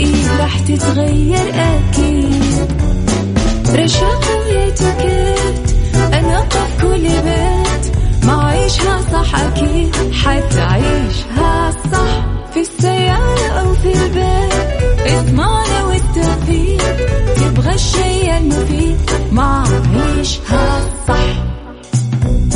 إيه راح تتغير أكيد. رشاق ويتوكيت أنا في كل بيت. ما عيشها صح أكيد حتعيشها صح. في السيارة أو في البيت. اسمعنا والتوفيق. تبغى الشيء المفيد ما عيشها صح.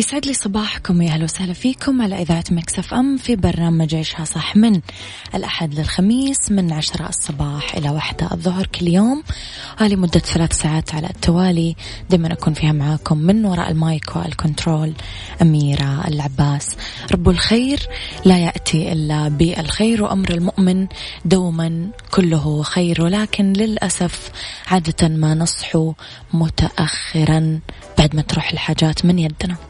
يسعد لي صباحكم يا أهلا وسهلا فيكم على إذاعة Mix FM في برنامج عيشها صح من الأحد للخميس من عشرة الصباح إلى واحدة الظهر كل يوم. هذه مدة ثلاث ساعات على التوالي. دائما أكون فيها معاكم من وراء المايك والكنترول أميرة العباس. رب الخير لا يأتي إلا بالخير وأمر المؤمن دوما كله خير ولكن للأسف عادة ما نصحو متاخرا بعد ما تروح الحاجات من يدنا.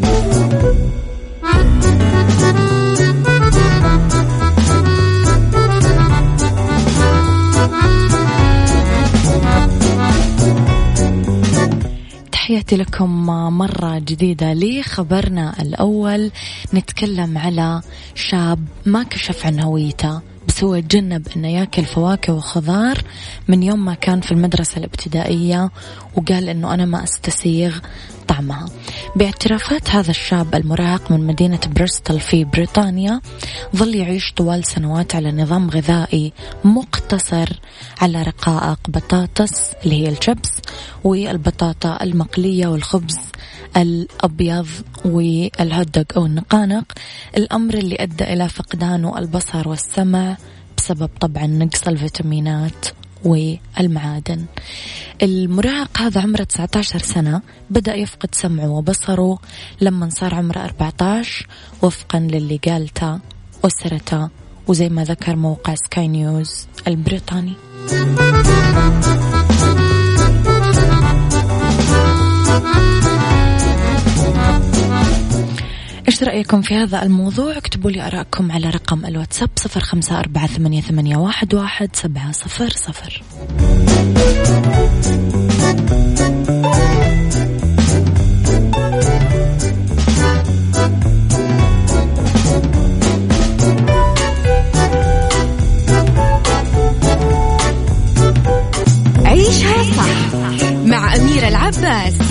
تحياتي لكم مرة جديدة لخبرنا الأول نتكلم على شاب ما كشف عن هويته بس هو تجنب أنه يأكل فواكه وخضار. من يوم ما كان في المدرسة الابتدائية وقال إنه أنا ما أستسيغ طعمها باعترافات هذا الشاب المراهق من مدينة بريستول في بريطانيا ظل يعيش طوال سنوات على نظام غذائي مقتصر على رقائق بطاطس اللي هي الشبس والبطاطا المقلية والخبز الأبيض والهوت دوغ أو النقانق. الأمر اللي أدى إلى فقدانه البصر والسمع بسبب طبعا نقص الفيتامينات. والمعادن. المراهق هذا عمره 19 سنة بدأ يفقد سمعه وبصره. لما صار عمره 14 وفقا للي قالته أسرته وزي ما ذكر موقع سكاي نيوز البريطاني. إيش رأيكم في هذا الموضوع؟ اكتبوا لي أراءكم على رقم الواتساب صفر خمسة أربعة ثمانية, ثمانية واحد, واحد سبعة صفر صفر. عيشها صح مع أميرة العباس.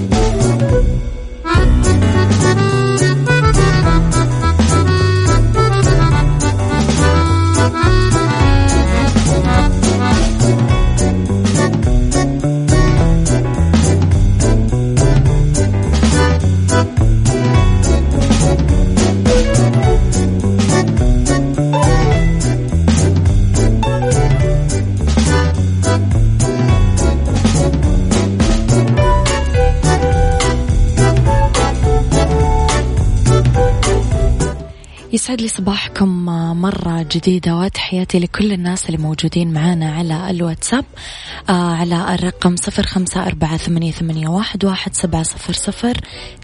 يسعد لي صباحكم مرة جديدة وتحياتي لكل الناس اللي موجودين معنا على الواتساب آه على الرقم صفر خمسة أربعة ثمانية, ثمانية واحد, واحد سبعة صفر صفر.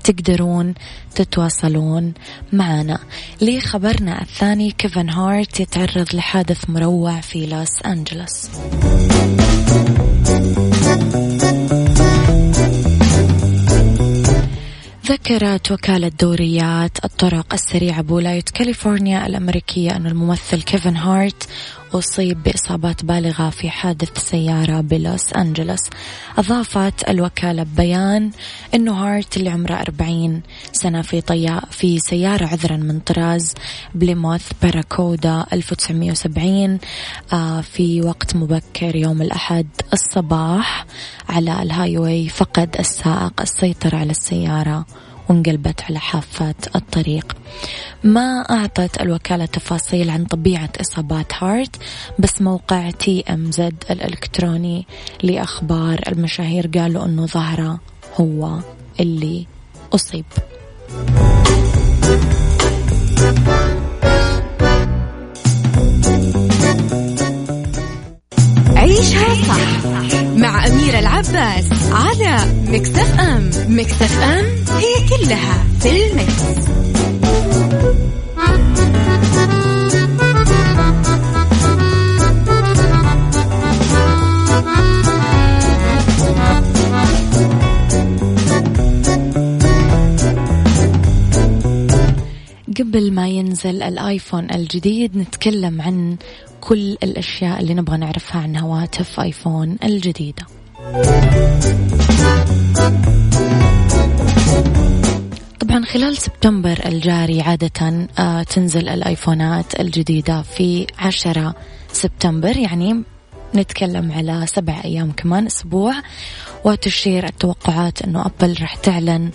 تقدرون تتواصلون معنا لخبرنا الثاني كيفن هارت يتعرض لحادث مروع في لوس أنجلوس. ذكرت وكالة دوريات الطرق السريعة بولاية كاليفورنيا الأمريكية أن الممثل كيفن هارت أصيب بإصابات بالغة في حادث سيارة بلوس أنجلوس. أضافت الوكالة ببيان أنه هارت اللي عمره 40 سنة في طيا في سيارة عذرا من طراز بليموث باراكودا 1970 آه في وقت مبكر يوم الأحد الصباح على ال highway فقد السائق السيطرة على السيارة. وانقلبت على حافة الطريق. ما أعطت الوكالة تفاصيل عن طبيعة إصابات هارت بس موقع TMZ الإلكتروني لأخبار المشاهير قالوا أنه ظهره هو اللي أصيب. عيشها صح. العباس على مكتف أم مكتف أم هي كلها في المكس. قبل ما ينزل الآيفون الجديد نتكلم عن كل الأشياء اللي نبغى نعرفها عن هواتف آيفون الجديدة طبعا خلال سبتمبر الجاري عادة آه، تنزل الآيفونات الجديدة في عشرة سبتمبر يعني نتكلم على سبع أيام كمان أسبوع. وتشير التوقعات أنه أبل راح تعلن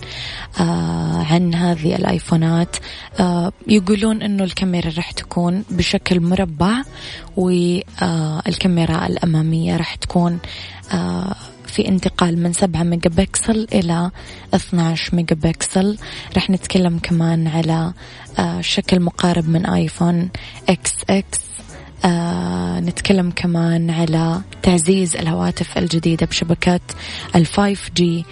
آه عن هذه الآيفونات. آه يقولون أنه الكاميرا راح تكون بشكل مربع والكاميرا الأمامية راح تكون آه في انتقال من 7 ميجا بكسل إلى 12 ميجا بكسل رح نتكلم كمان على آه شكل مقارب من iPhone XS. آه نتكلم كمان على تعزيز الهواتف الجديدة بشبكة ال 5G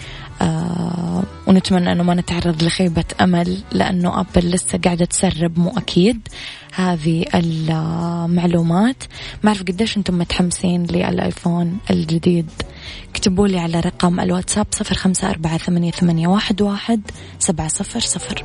آه ونتمنى أنه ما نتعرض لخيبة أمل لأنه أبل لسه قاعدة تسرب مو أكيد هذه المعلومات. ما أعرف قديش أنتم متحمسين للآيفون الجديد. اكتبوا لي على رقم الواتساب صفر خمسة أربعة ثمانية, ثمانية واحد, واحد سبعة صفر صفر.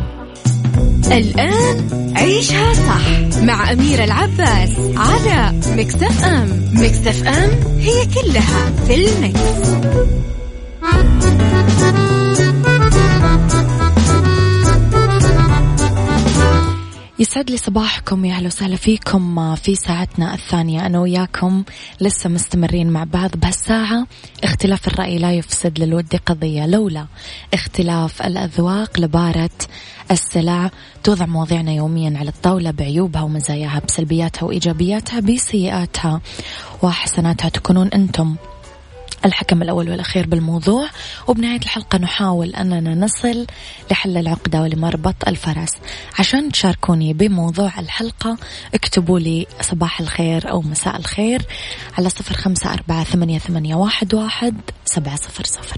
الآن عيشها صح مع أميرة العباس على مكتف أم. مكتف أم هي كلها في المكس. يسعد لي صباحكم يا أهلا وسهلا فيكم في ساعتنا الثانية. أنا وياكم لسه مستمرين مع بعض بهالساعة. اختلاف الرأي لا يفسد للود قضية. لولا اختلاف الأذواق لبارة السلع توضع مواضيعنا يوميا على الطاولة بعيوبها ومزاياها بسلبياتها وإيجابياتها بسيئاتها وحسناتها تكونون أنتم. الحكم الأول والأخير بالموضوع وبنهاية الحلقة نحاول أننا نصل لحل العقدة ولمربط الفرس. عشان تشاركوني بموضوع الحلقة اكتبوا لي صباح الخير أو مساء الخير على صفر خمسة أربعة ثمانية, واحد سبعة صفر صفر.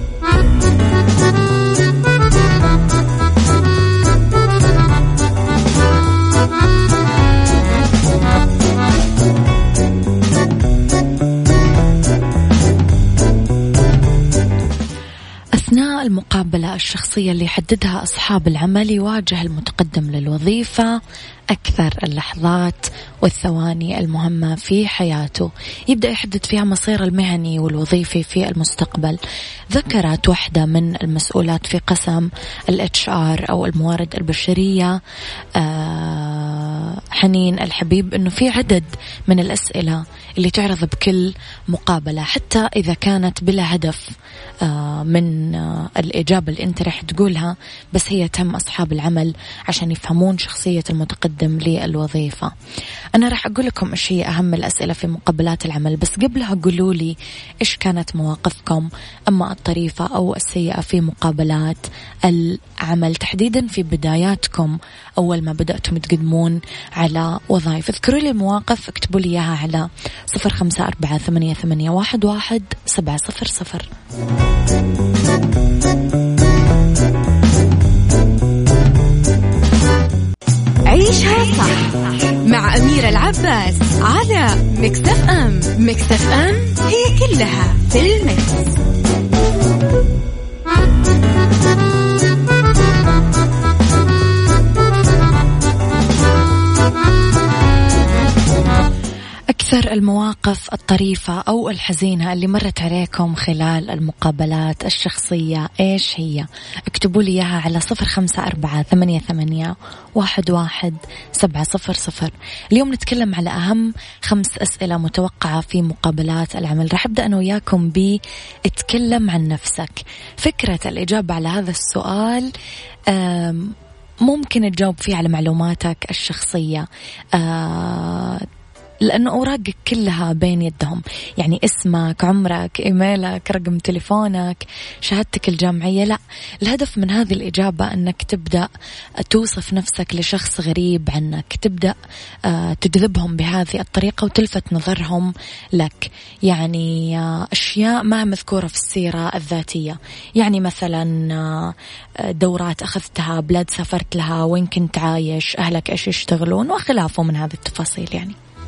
المقابلة الشخصية اللي يحددها أصحاب العمل يواجه المتقدم للوظيفة أكثر اللحظات والثواني المهمة في حياته. يبدأ يحدد فيها مصير المهني والوظيفي في المستقبل. ذكرت واحدة من المسؤولات في قسم ال HR أو الموارد البشرية آه، حنين الحبيب أنه في عدد من الأسئلة اللي تعرض بكل مقابلة حتى إذا كانت بلا هدف آه، من آه، الإجابة اللي أنت راح تقولها بس هي تم أصحاب العمل عشان يفهمون شخصية المتقدم للوظيفة. أنا راح أقول لكم إيش هي أهم الأسئلة في مقابلات العمل بس قبلها قولوا لي إيش كانت مواقفكم أما الطريفة أو السيئة في مقابلات العمل. تحديدا في بداياتكم أول ما بدأتم تقدمون على وظائف. اذكروا لي المواقف اكتبوا لي إياها على صفر خمسة أربعة ثمانية, ثمانية واحد, واحد سبعة صفر صفر عيشها صح مع أميرة العباس على مكتف أم مكتف أم هي كلها في المكس. أكثر المواقف الطريفة أو الحزينة اللي مرت عليكم خلال المقابلات الشخصية إيش هي؟ اكتبوا لي إياها على صفر خمسة أربعة ثمانية, ثمانية واحد, واحد سبعة صفر صفر. اليوم نتكلم على أهم خمس أسئلة متوقعة في مقابلات العمل. راح أبدأ أنا وياكم ب اتكلم عن نفسك. فكرة الإجابة على هذا السؤال ممكن تجاوب فيه على معلوماتك الشخصية. أه لأن أوراقك كلها بين يدهم. يعني اسمك عمرك إيميلك رقم تليفونك شهادتك الجامعية. لا الهدف من هذه الإجابة أنك تبدأ توصف نفسك لشخص غريب عنك. تبدأ آه، تجذبهم بهذه الطريقة وتلفت نظرهم لك. يعني آه، أشياء ما مذكورة في السيرة الذاتية. يعني مثلا آه، دورات أخذتها بلاد سافرت لها وين كنت عايش أهلك إيش يشتغلون وخلافه من هذه التفاصيل يعني.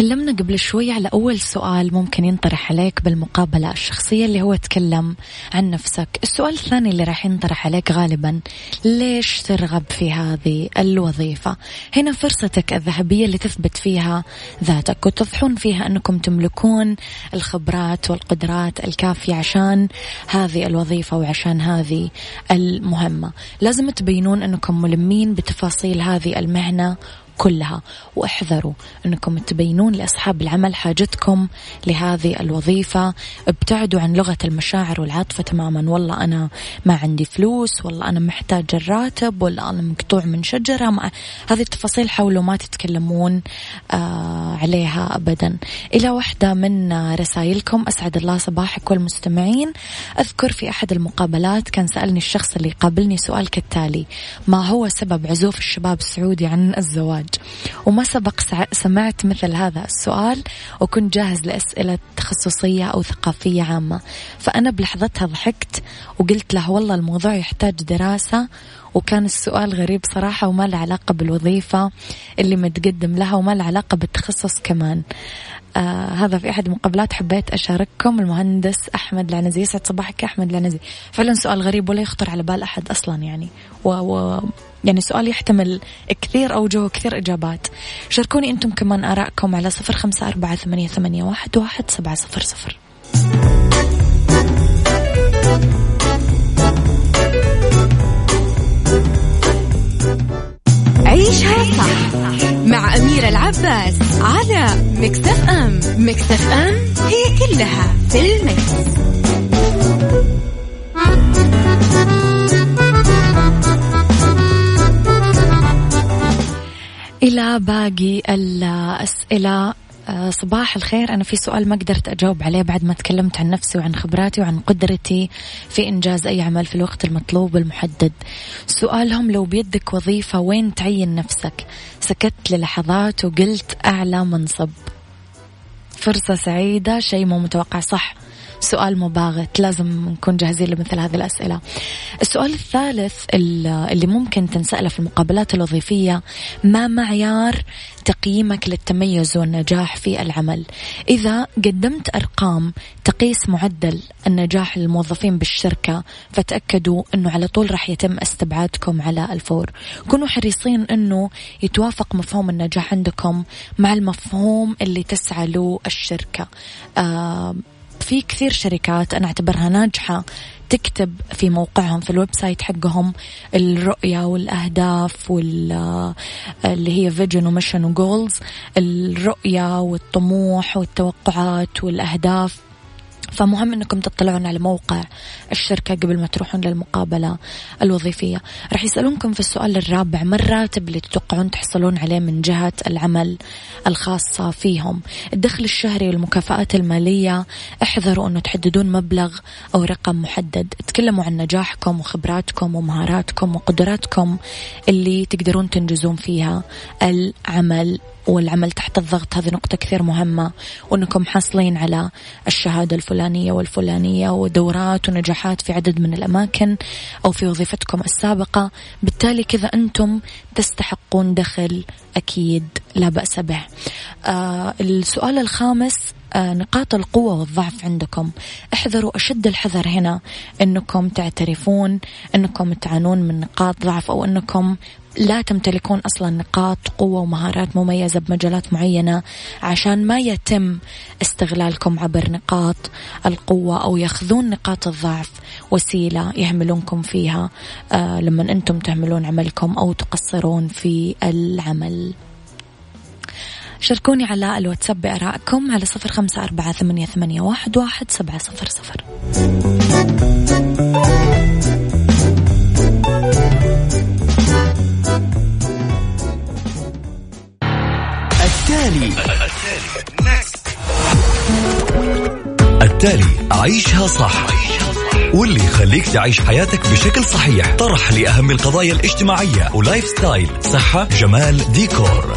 تكلمنا قبل شوي على أول سؤال ممكن ينطرح عليك بالمقابلة الشخصية اللي هو تكلم عن نفسك. السؤال الثاني اللي راح ينطرح عليك غالبا ليش ترغب في هذه الوظيفة؟ هنا فرصتك الذهبية اللي تثبت فيها ذاتك وتضحون فيها أنكم تملكون الخبرات والقدرات الكافية عشان هذه الوظيفة وعشان هذه المهمة. لازم تبينون أنكم ملمين بتفاصيل هذه المهنة كلها. واحذروا أنكم تبينون لأصحاب العمل حاجتكم لهذه الوظيفة. ابتعدوا عن لغة المشاعر والعاطفة تماما. والله أنا ما عندي فلوس والله أنا محتاج الراتب ولا أنا مقطوع من شجرة. ما هذه التفاصيل حاولوا ما تتكلمون آه عليها أبدا. إلى واحدة من رسائلكم أسعد الله صباحك والمستمعين. أذكر في أحد المقابلات كان سألني الشخص اللي قابلني سؤال كالتالي ما هو سبب عزوف الشباب السعودي عن الزواج؟ وما سبق سمعت مثل هذا السؤال وكنت جاهز لأسئلة تخصصية أو ثقافية عامة. فأنا بلحظتها ضحكت وقلت له والله الموضوع يحتاج دراسة. وكان السؤال غريب صراحة وما له علاقة بالوظيفة اللي متقدم لها وما له علاقة بالتخصص كمان. آه هذا في أحد المقابلات حبيت أشارككم. المهندس أحمد العنزي يسعد صباحك أحمد العنزي. فعلا سؤال غريب ولا يخطر على بال أحد أصلا يعني. و, و يعني سؤال يحتمل كثير أوجه وكثير إجابات. شاركوني أنتم كمان آراءكم على صفر خمسة أربعة ثمانية, ثمانية واحد, واحد سبعة صفر صفر. عيشها صح مع أميرة العباس على مكتف أم. مكتف أم كلها في المكس. إلى باقي الأسئلة. آه، صباح الخير. أنا في سؤال ما قدرت أجاوب عليه بعد ما تكلمت عن نفسي وعن خبراتي وعن قدرتي في إنجاز أي عمل في الوقت المطلوب المحدد سؤالهم لو بيدك وظيفة وين تعين نفسك؟ سكت للحظات وقلت أعلى منصب. فرصة سعيدة شيء مو متوقع. صح. سؤال مباغت لازم نكون جاهزين لمثل هذه الأسئلة. السؤال الثالث اللي ممكن تنسأله في المقابلات الوظيفية ما معيار تقييمك للتميز والنجاح في العمل؟ إذا قدمت أرقام تقيس معدل النجاح للموظفين بالشركة فتأكدوا أنه على طول راح يتم استبعادكم على الفور. كونوا حريصين أنه يتوافق مفهوم النجاح عندكم مع المفهوم اللي تسعى له الشركة. آه في كثير شركات أنا أعتبرها ناجحة تكتب في موقعهم في ال website حقهم الرؤية والأهداف وال اللي هي vision و mission و goals الرؤية والطموح والتوقعات والأهداف. فمهم إنكم تطلعون على موقع الشركة قبل ما تروحون للمقابلة الوظيفية. راح يسألونكم في السؤال الرابع ما الراتب اللي تتوقعون تحصلون عليه من جهة العمل الخاصة فيهم. الدخل الشهري والمكافآت المالية احذروا أنه تحددون مبلغ أو رقم محدد. تكلموا عن نجاحكم وخبراتكم ومهاراتكم وقدراتكم اللي تقدرون تنجزون فيها العمل. والعمل تحت الضغط هذه نقطة كثير مهمة وأنكم حاصلين على الشهادة الفلانية والفلانية ودورات ونجاحات في عدد من الأماكن أو في وظيفتكم السابقة. بالتالي كذا أنتم تستحقون دخل أكيد لا بأس به. آه السؤال الخامس نقاط القوة والضعف عندكم احذروا أشد الحذر هنا أنكم تعترفون أنكم تعانون من نقاط ضعف أو أنكم لا تمتلكون أصلا نقاط قوة ومهارات مميزة بمجالات معينة عشان ما يتم استغلالكم عبر نقاط القوة أو يأخذون نقاط الضعف وسيلة يهملونكم فيها آه لما أنتم تعملون عملكم أو تقصرون في العمل. شاركوني على الواتساب بآرائكم على صفر خمسة أربعة ثمانية, ثمانية واحد, واحد سبعة صفر صفر. التالي. التالي عيشها صح. واللي يخليك تعيش حياتك بشكل صحيح. طرح لأهم القضايا الاجتماعية. و lifestyle صحة جمال ديكور.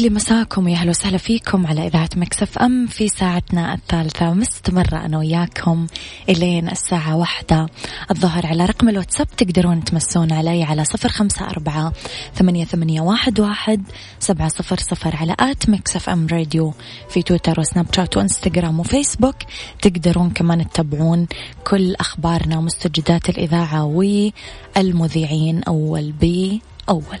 لي مساكم يا أهلا وسهلا فيكم على إذاعة Mix FM في ساعتنا الثالثة. مستمرة أنا وياكم إلين الساعة واحدة. الظهر على رقم الواتساب تقدرون تمسون علي على صفر خمسة أربعة ثمانية, ثمانية واحد, واحد سبعة صفر صفر على at Mix FM Radio. في تويتر وسناب شات وإنستغرام وفيسبوك تقدرون كمان تتابعون كل أخبارنا ومستجدات الإذاعة والمذيعين أول بأول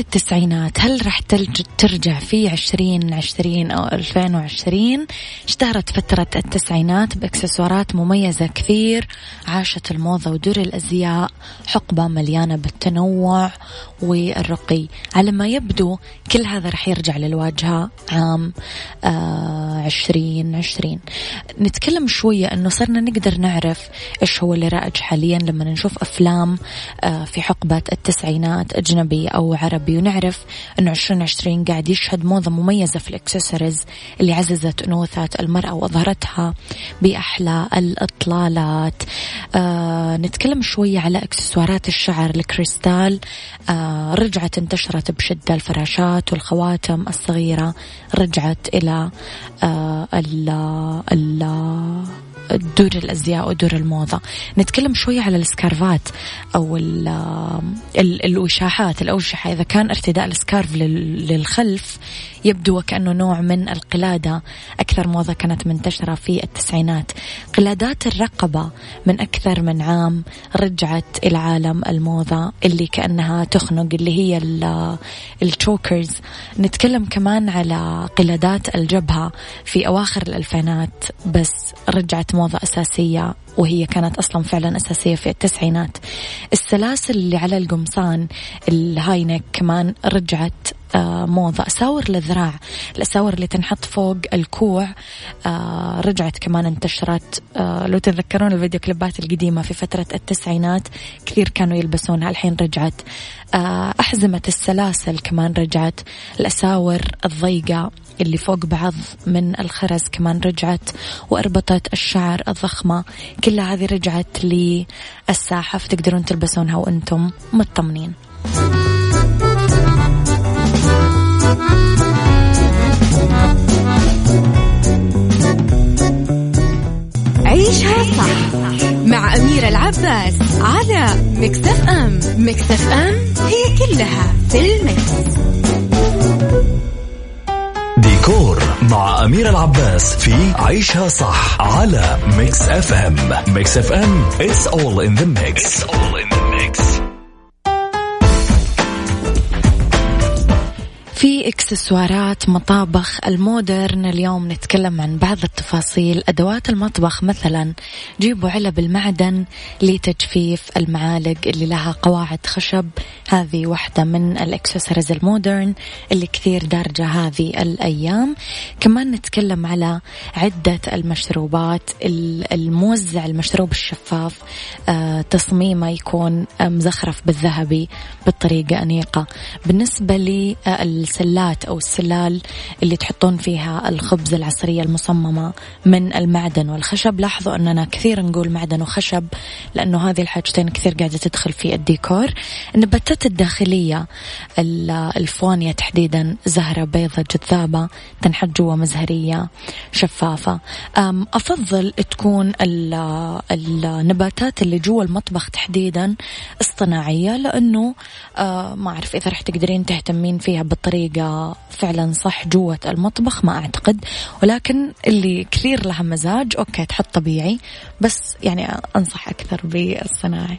التسعينات هل راح ترجع في عشرين عشرين أو ألفين وعشرين؟ اشتهرت فترة التسعينات بإكسسوارات مميزة كثير عاشت الموضة ودور الأزياء حقبة مليانة بالتنوع والرقي. على ما يبدو كل هذا راح يرجع للواجهة عام آه عشرين عشرين. نتكلم شوية أنه صرنا نقدر نعرف إيش هو اللي رائج حاليا لما نشوف أفلام آه في حقبة التسعينات أجنبي أو عربي. ونعرف أنه عشرين عشرين قاعد يشهد موضة مميزة في الإكسسوارز اللي عززت أنوثة المرأة وأظهرتها بأحلى الإطلالات. آه نتكلم شوية على إكسسوارات الشعر الكريستال. آه رجعت انتشرت بشدة الفراشات والخواتم الصغيرة رجعت إلى آه ال ال دور الأزياء ودور الموضة. نتكلم شوية على السكارفات أو ال ال الوشاحات الاوشحه إذا كان ارتداء السكارف للخلف يبدو وكأنه نوع من القلادة أكثر موضة كانت منتشرة في التسعينات. قلادات الرقبة من أكثر من عام رجعت إلى عالم الموضة اللي كأنها تخنق اللي هي التشوكرز نتكلم كمان على قلادات الجبهة في أواخر الألفينات بس رجعت موضة أساسية وهي كانت أصلا فعلا أساسية في التسعينات. السلاسل اللي على القمصان ال high neck كمان رجعت موضة. أساور للذراع الأساور اللي تنحط فوق الكوع. آه، رجعت كمان انتشرت. آه، لو تتذكرون الفيديو كليبات القديمة في فترة التسعينات كثير كانوا يلبسونها. الحين رجعت. أحزمة السلاسل كمان رجعت. الأساور الضيقة اللي فوق بعض من الخرز كمان رجعت. وأربطة الشعر الضخمة. كلها هذه رجعت للساحة فتقدرون تلبسونها وأنتم مطمنين. عيشها صح مع أميرة العباس على مكتف أم مكتف أم هي كلها في المكس. ديكور مع أميرة العباس في عيشها صح على Mix FM Mix FM it's all in the mix, it's all in the mix. في إكسسوارات مطابخ ال modern اليوم نتكلم عن بعض التفاصيل. أدوات المطبخ مثلا جيبوا علب المعدن لتجفيف المعالق اللي لها قواعد خشب. هذه واحدة من الإكسسوارز المودرن اللي كثير دارجة هذه الأيام. كمان نتكلم على عدة المشروبات الموزع المشروب الشفاف. آه، تصميمه يكون مزخرف بالذهبي بطريقة أنيقة. بالنسبة لي السلات أو السلال اللي تحطون فيها الخبز العصرية المصممة من المعدن والخشب. لاحظوا أننا كثير نقول معدن وخشب لأنه هذه الحاجتين كثير قاعدة تدخل في الديكور. النباتات الداخلية الفوانيا تحديدا زهرة بيضة جذابة تنحط جوا مزهرية شفافة. أفضل تكون النباتات اللي جوا المطبخ تحديدا اصطناعية لأنه ما أعرف إذا رح تقدرين تهتمين فيها بالطريقة طريقة فعلا صح جوة المطبخ ما أعتقد. ولكن اللي كثير لها مزاج okay تحط طبيعي بس يعني أنصح أكثر بالصناعي.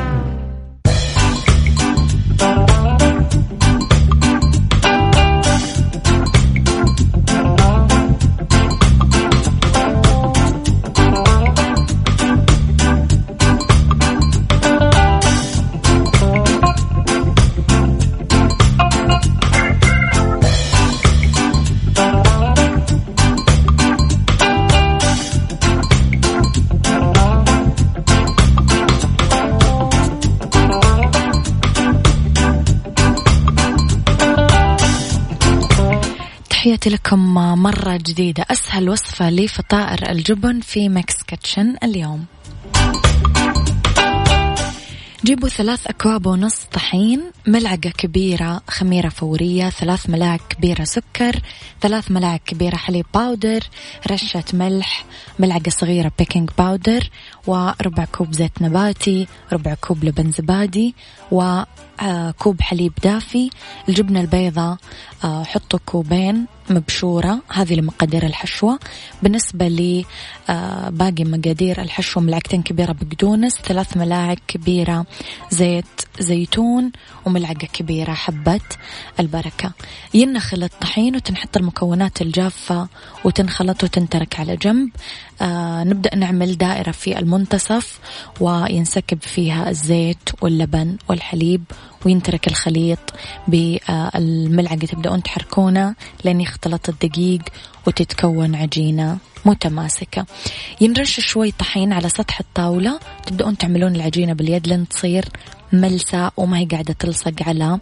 جديدة. أسهل وصفة لفطائر الجبن في Mix Kitchen اليوم. جيبوا ثلاث أكواب ونص طحين ملعقة كبيرة خميرة فورية ثلاث ملاعق كبيرة سكر ثلاث ملاعق كبيرة حليب powder رشة ملح ملعقة صغيرة baking powder وربع كوب زيت نباتي ربع كوب لبن زبادي وكوب حليب دافي. الجبنة البيضاء آه، حطوا كوبين. مبشورة. هذه لمقادير الحشوة. بالنسبة لباقي مقادير الحشوة ملعقتين كبيرة بقدونس ثلاث ملاعق كبيرة زيت زيتون وملعقة كبيرة حبة البركة. ينخل الطحين وتنحط المكونات الجافة وتنخلط وتنترك على جنب. آه نبدأ نعمل دائرة في المنتصف وينسكب فيها الزيت واللبن والحليب وينترك الخليط بالملعقة تبدأون تحركونه لين يختلط الدقيق وتتكون عجينة متماسكة. ينرش شوي طحين على سطح الطاولة. تبدأون تعملون العجينة باليد لين تصير ملسة وما هي قاعدة تلصق على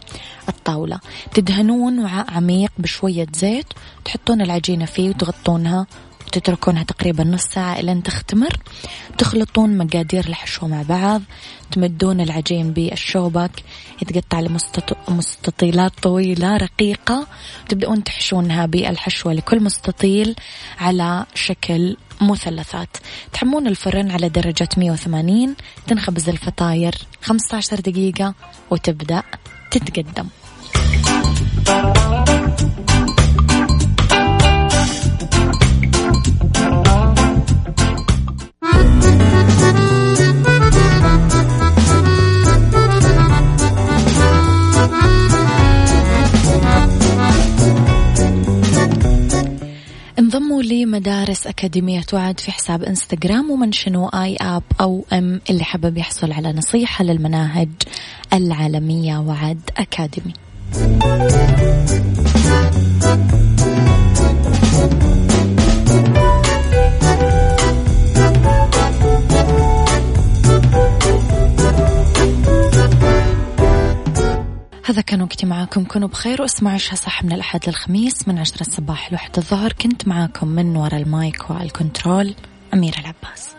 الطاولة. تدهنون وعاء عميق بشوية زيت. تحطون العجينة فيه وتغطونها وتتركونها تقريبا نص ساعة إلى أن تختمر. تخلطون مقادير الحشو مع بعض. تمدون العجين بالشوبك. يتقطع لمستطيلات طويلة رقيقة. تبدأون تحشونها بالحشوة لكل مستطيل على شكل مثلثات. تحمون الفرن على درجة 180 تنخبز الفطاير 15 دقيقة وتبدأ تتقدم. لمدارس أكاديمية وعد في حساب إنستغرام ومنشنوا أي أب أو أم اللي حابب يحصل على نصيحة للمناهج العالمية وعد أكاديمي. هذا كان وقتي معاكم. كونوا بخير واسمعوا عشها صح من الأحد للخميس من عشرة الصباح لوحدة الظهر. كنت معاكم من وراء ال mic وال control أميرة العباس.